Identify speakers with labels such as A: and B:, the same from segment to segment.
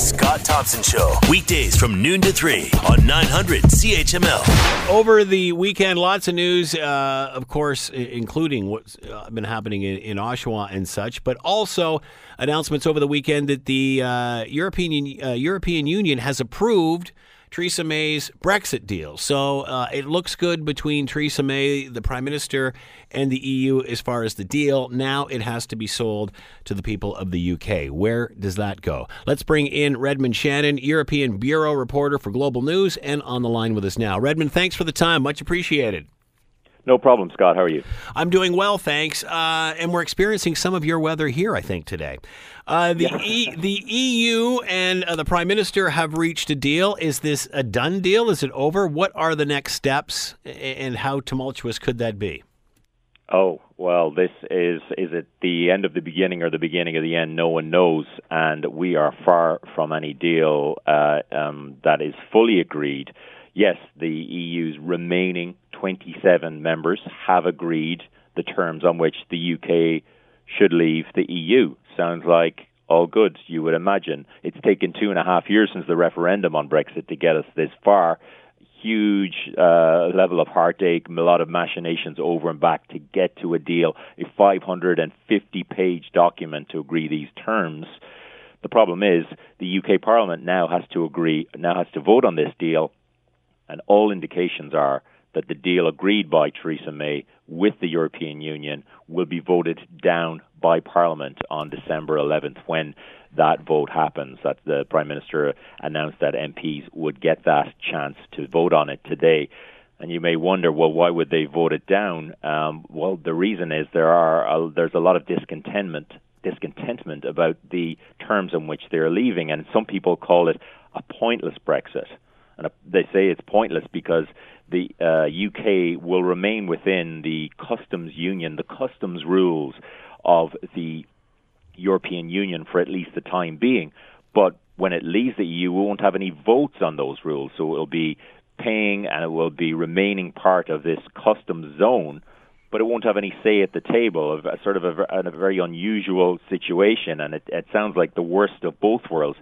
A: Scott Thompson Show, weekdays from noon to 3 on 900 CHML.
B: Over the weekend, lots of news, uh, of course, including what's been happening in, in, Oshawa and such, but also announcements over the weekend that the uh, European, uh, European Union has approved Theresa May's Brexit deal. So uh, it looks good between Theresa May, the Prime Minister, and the EU as far as the deal. Now it has to be sold to the people of the UK. Where does that go? Let's bring in Redmond Shannon, European Bureau reporter for Global News, and on the line with us now. Redmond, thanks for the time. Much appreciated.
C: No problem, Scott. How are you?
B: I'm doing well, thanks. Uh, and we're experiencing some of your weather here, I think, today. Uh, the yeah. e, the EU and uh, the Prime Minister have reached a deal. Is this a done deal? Is it over? What are the next steps, and how tumultuous could that be?
C: Oh well, this is is it the end of the beginning or the beginning of the end? No one knows, and we are far from any deal uh, um, that is fully agreed yes, the EU's remaining 27 members have agreed the terms on which the UK should leave the EU. Sounds like all good, you would imagine. It's taken two and a half years since the referendum on Brexit to get us this far. Huge uh, level of heartache, a lot of machinations over and back to get to a deal, a 550 page document to agree these terms. The problem is the UK Parliament now has to agree, now has to vote on this deal and all indications are that the deal agreed by Theresa May with the European Union will be voted down by Parliament on December 11th when that vote happens. That the Prime Minister announced that MPs would get that chance to vote on it today. And you may wonder, well, why would they vote it down? Um, well, the reason is there are a, there's a lot of discontentment discontentment about the terms in which they're leaving, and some people call it a pointless Brexit and they say it's pointless because the uh, UK will remain within the customs union, the customs rules of the European Union for at least the time being. But when it leaves the EU, we won't have any votes on those rules, so it will be paying and it will be remaining part of this customs zone. But it won't have any say at the table, of sort of a, a very unusual situation, and it, it sounds like the worst of both worlds.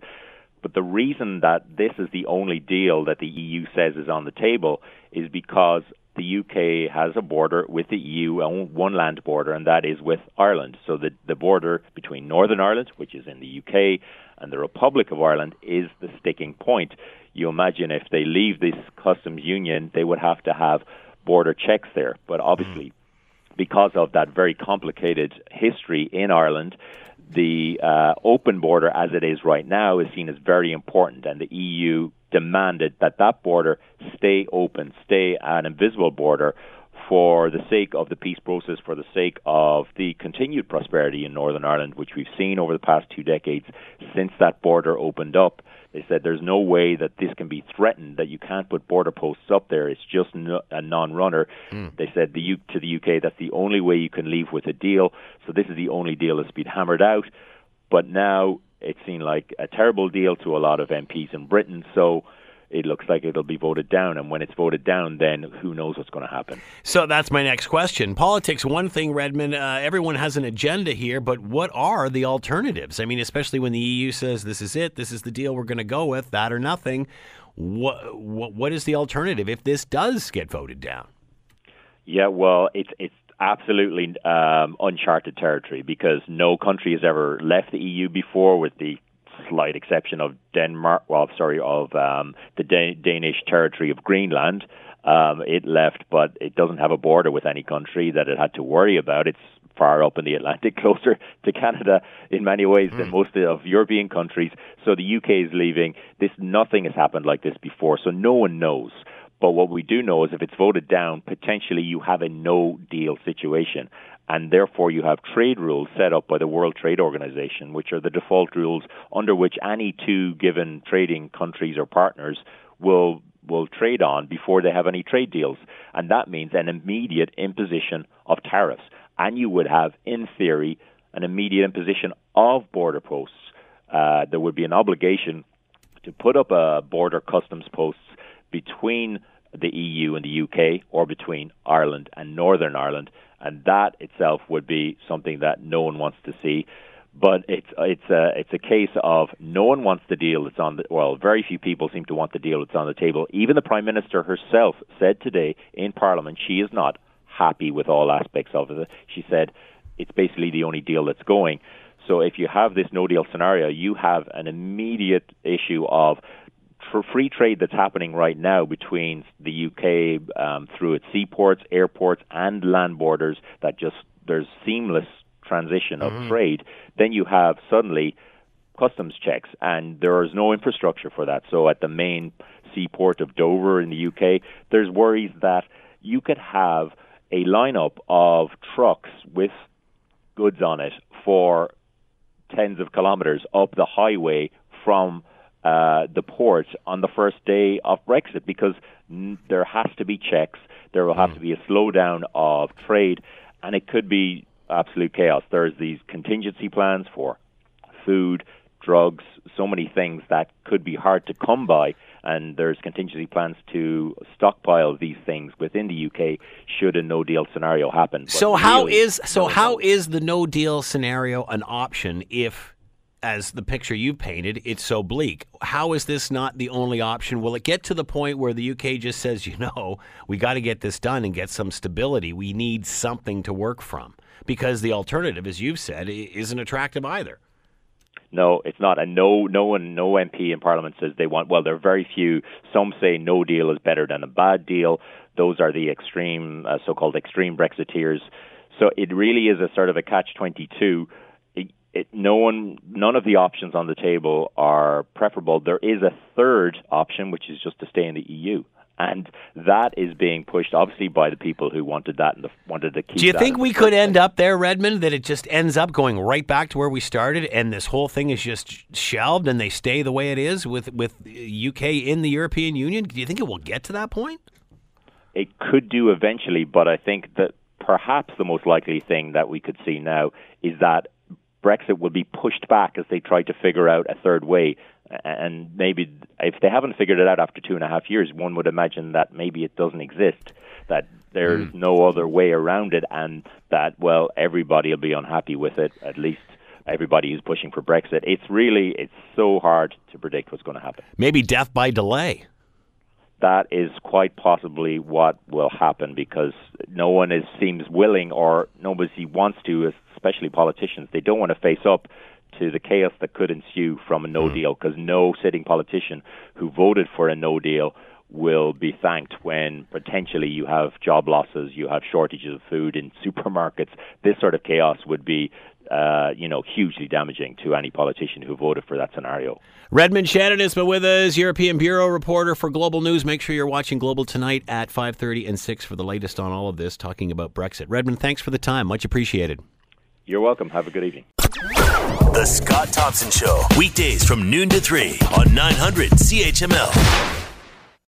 C: But the reason that this is the only deal that the EU says is on the table is because the UK has a border with the EU, one land border, and that is with Ireland. So the, the border between Northern Ireland, which is in the UK, and the Republic of Ireland is the sticking point. You imagine if they leave this customs union, they would have to have border checks there. But obviously, mm-hmm. because of that very complicated history in Ireland, the uh, open border as it is right now is seen as very important, and the EU demanded that that border stay open, stay an invisible border for the sake of the peace process, for the sake of the continued prosperity in Northern Ireland, which we've seen over the past two decades since that border opened up. They said there's no way that this can be threatened, that you can't put border posts up there. It's just a non runner. Mm. They said the U- to the UK that's the only way you can leave with a deal. So this is the only deal that's been hammered out. But now it seemed like a terrible deal to a lot of MPs in Britain. So it looks like it'll be voted down. And when it's voted down, then who knows what's going to happen?
B: So that's my next question. Politics, one thing, Redmond, uh, everyone has an agenda here, but what are the alternatives? I mean, especially when the EU says this is it, this is the deal we're going to go with, that or nothing. What, what, what is the alternative if this does get voted down?
C: Yeah, well, it's it's absolutely um, uncharted territory because no country has ever left the EU before, with the slight exception of Denmark, well, sorry, of um, the Danish territory of Greenland. Um, it left, but it doesn't have a border with any country that it had to worry about. It's far up in the Atlantic, closer to Canada in many ways mm. than hmm. most of European countries. So the UK is leaving. This nothing has happened like this before, so no one knows. But what we do know is if it's voted down, potentially you have a no deal situation and therefore you have trade rules set up by the World Trade Organization, which are the default rules under which any two given trading countries or partners will will trade on before they have any trade deals, and that means an immediate imposition of tariffs, and you would have, in theory, an immediate imposition of border posts. Uh, there would be an obligation to put up a border customs posts between the EU and the UK, or between Ireland and Northern Ireland, and that itself would be something that no one wants to see. but it's it's a it's a case of no one wants the deal that's on the well, very few people seem to want the deal that's on the table. Even the prime minister herself said today in Parliament she is not happy with all aspects of it. She said it's basically the only deal that's going. So if you have this no deal scenario, you have an immediate issue of for free trade that's happening right now between the UK um, through its seaports, airports, and land borders. That just there's seamless transition of mm-hmm. trade. Then you have suddenly customs checks, and there is no infrastructure for that. So at the main seaport of Dover in the UK, there's worries that you could have a lineup of trucks with goods on it for tens of kilometres up the highway from uh, the port on the first day of Brexit because n- there has to be checks. There will have mm. to be a slowdown of trade, and it could be absolute chaos. There's these contingency plans for food, drugs, so many things that could be hard to come by. And there's contingency plans to stockpile these things within the UK should a no deal scenario happen.
B: But so how is so no how is the no deal scenario an option if as the picture you've painted, it's so bleak. How is this not the only option? Will it get to the point where the UK just says, you know, we got to get this done and get some stability? We need something to work from because the alternative, as you've said, isn't attractive either.
C: No, it's not. And no, no one, no MP in Parliament says they want. Well, there are very few. Some say no deal is better than a bad deal. Those are the extreme, uh, so-called extreme Brexiteers. So it really is a sort of a catch-22 it, no one, none of the options on the table are preferable. There is a third option, which is just to stay in the EU. And that is being pushed, obviously, by the people who wanted that and the, wanted to keep.
B: Do you think we could end up there, Redmond? That it just ends up going right back to where we started, and this whole thing is just shelved, and they stay the way it is with with UK in the European Union? Do you think it will get to that point?
C: It could do eventually, but I think that perhaps the most likely thing that we could see now is that Brexit will be pushed back as they try to figure out a third way. And maybe if they haven't figured it out after two and a half years, one would imagine that maybe it doesn't exist, that there's mm. no other way around it, and that, well, everybody will be unhappy with it, at least everybody who's pushing for Brexit. It's really, it's so hard to predict what's going to happen.
B: Maybe death by delay
C: that is quite possibly what will happen because no one is seems willing or nobody wants to especially politicians, they don't want to face up to the chaos that could ensue from a no mm. deal because no sitting politician who voted for a no deal will be thanked when potentially you have job losses, you have shortages of food in supermarkets. This sort of chaos would be, uh, you know, hugely damaging to any politician who voted for that scenario.
B: Redmond Shannon has been with us, European Bureau reporter for Global News. Make sure you're watching Global tonight at 5:30 and 6 for the latest on all of this, talking about Brexit. Redmond, thanks for the time. Much appreciated.
C: You're welcome. Have a good evening.
A: The Scott Thompson Show, weekdays from noon to 3 on 900 CHML.